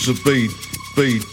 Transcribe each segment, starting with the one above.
It's a beat,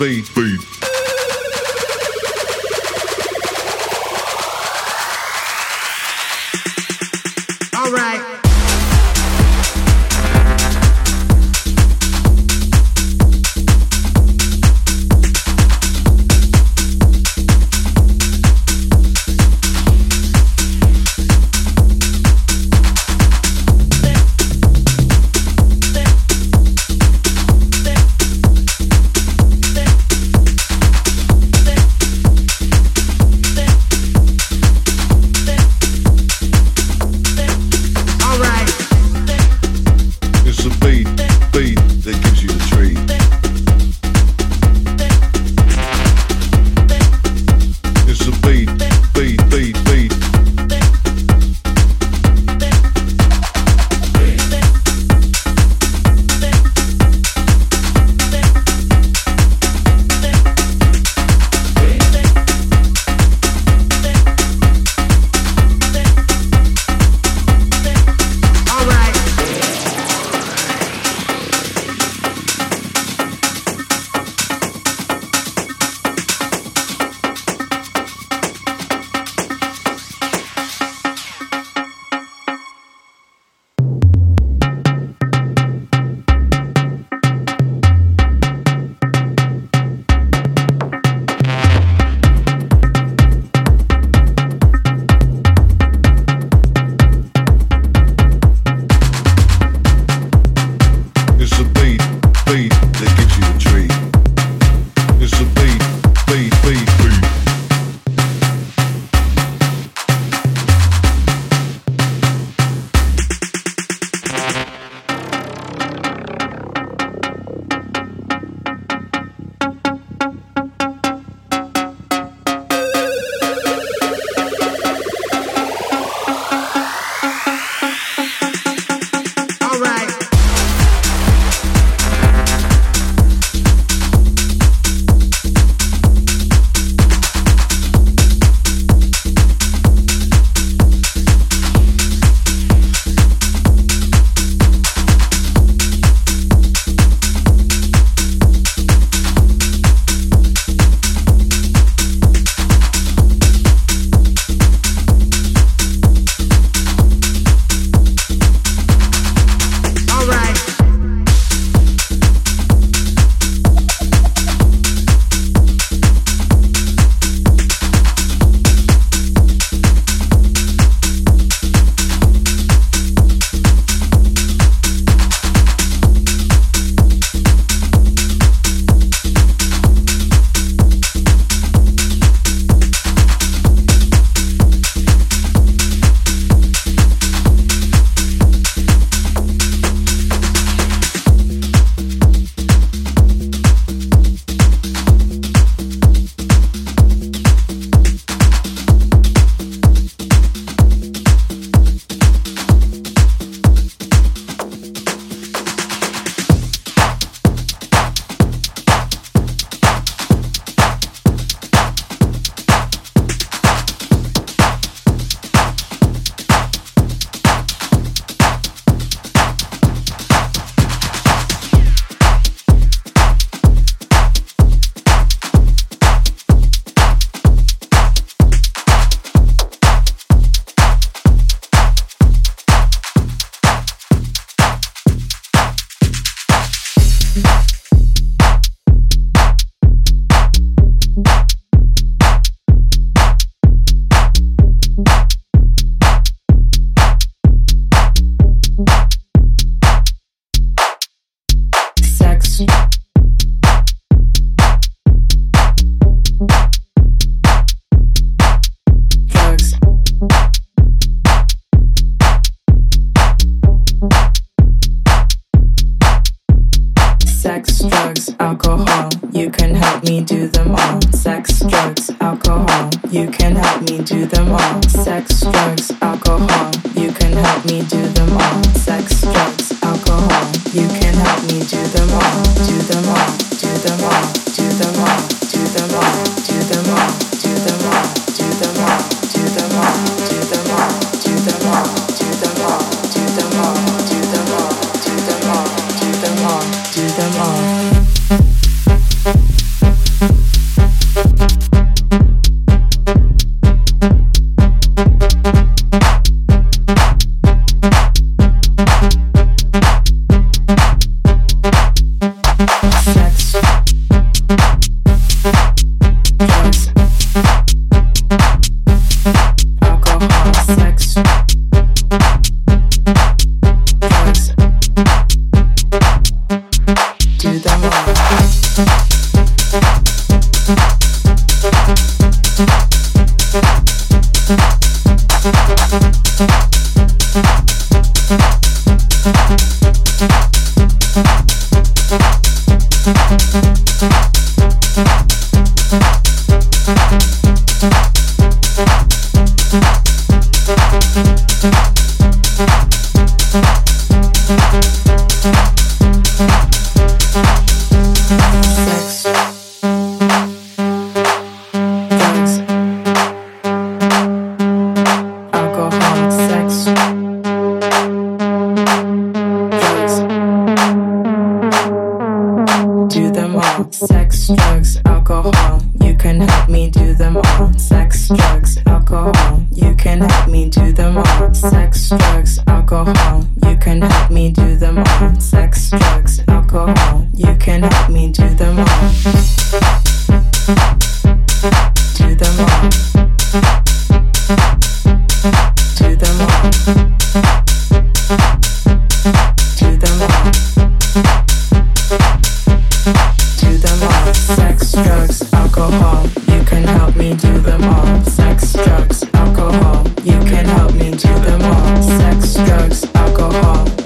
to them all. Sex, drugs, alcohol.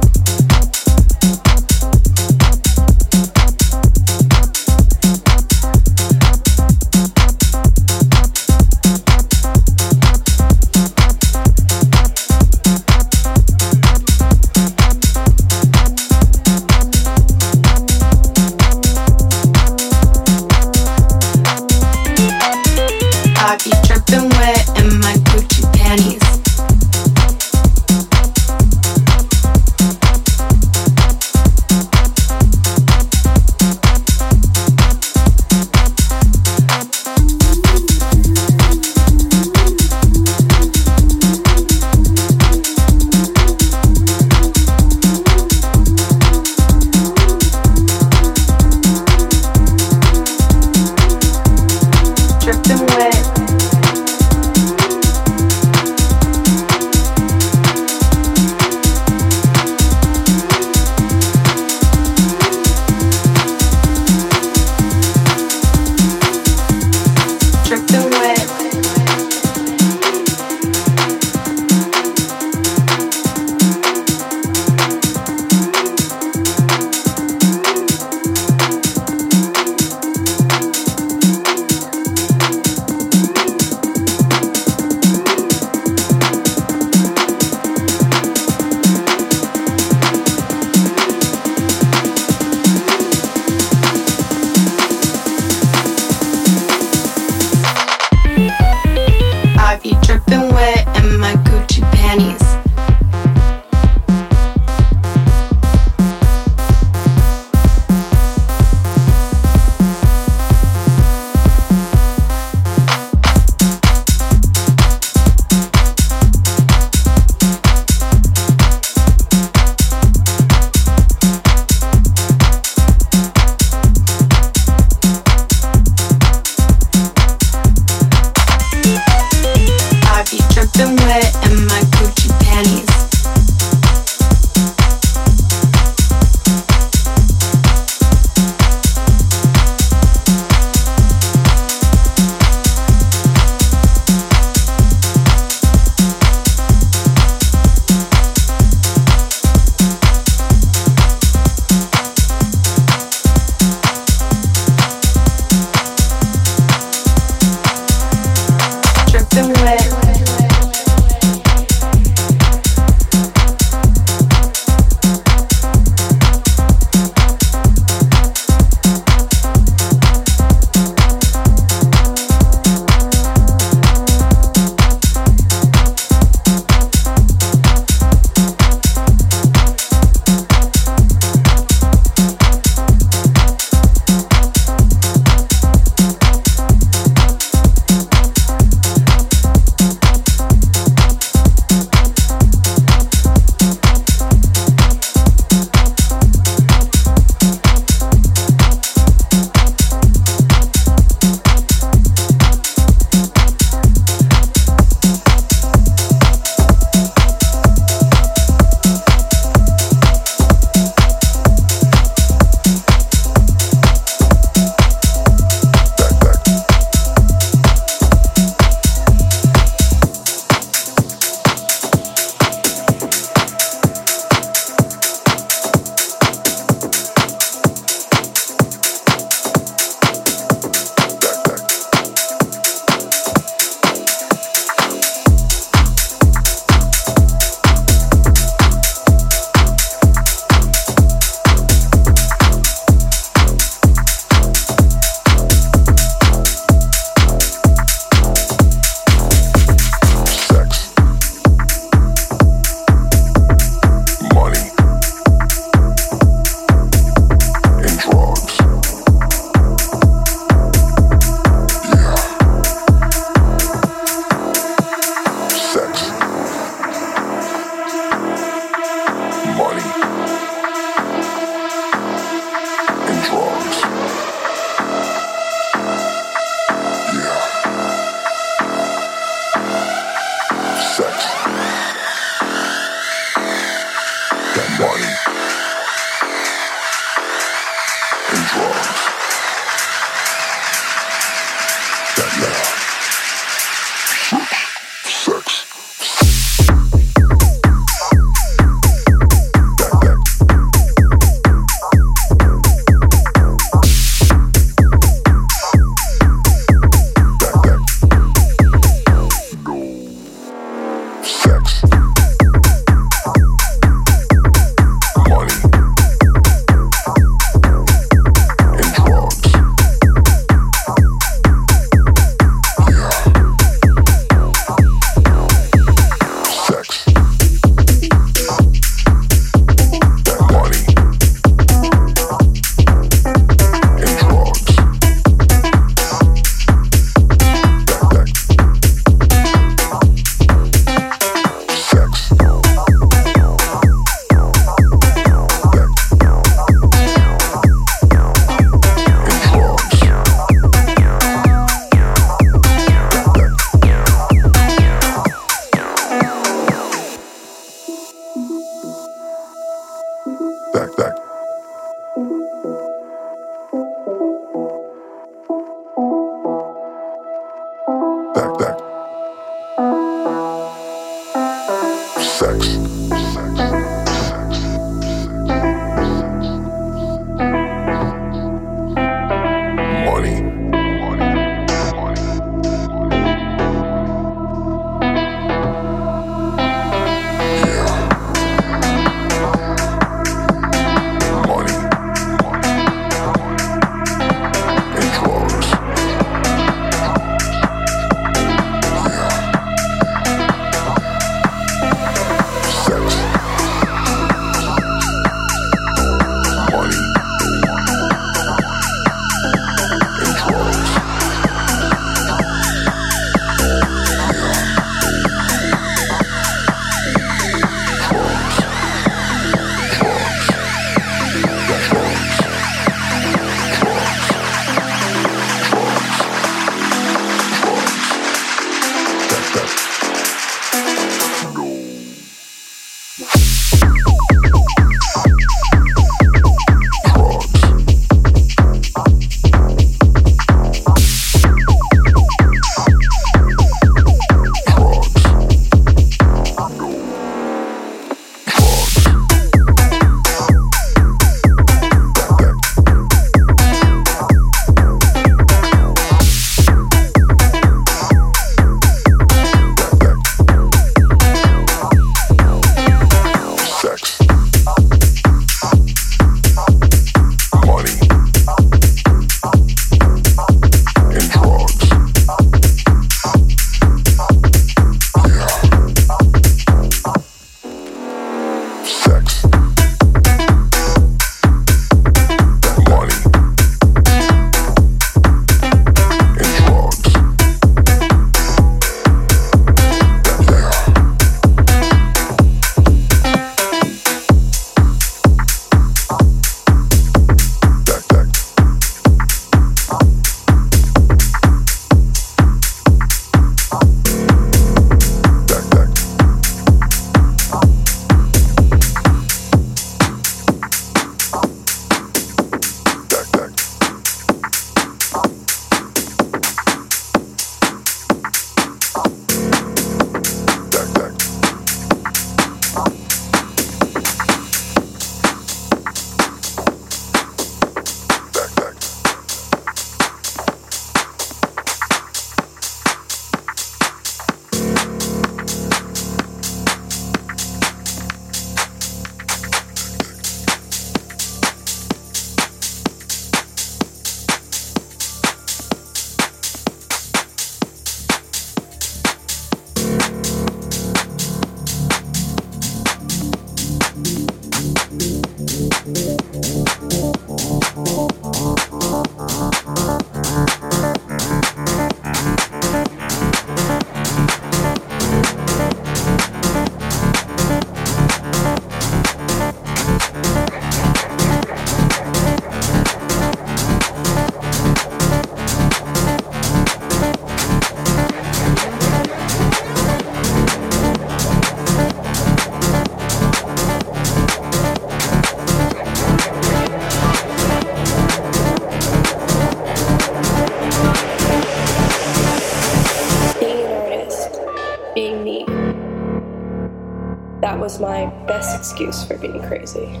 Excuse for being crazy.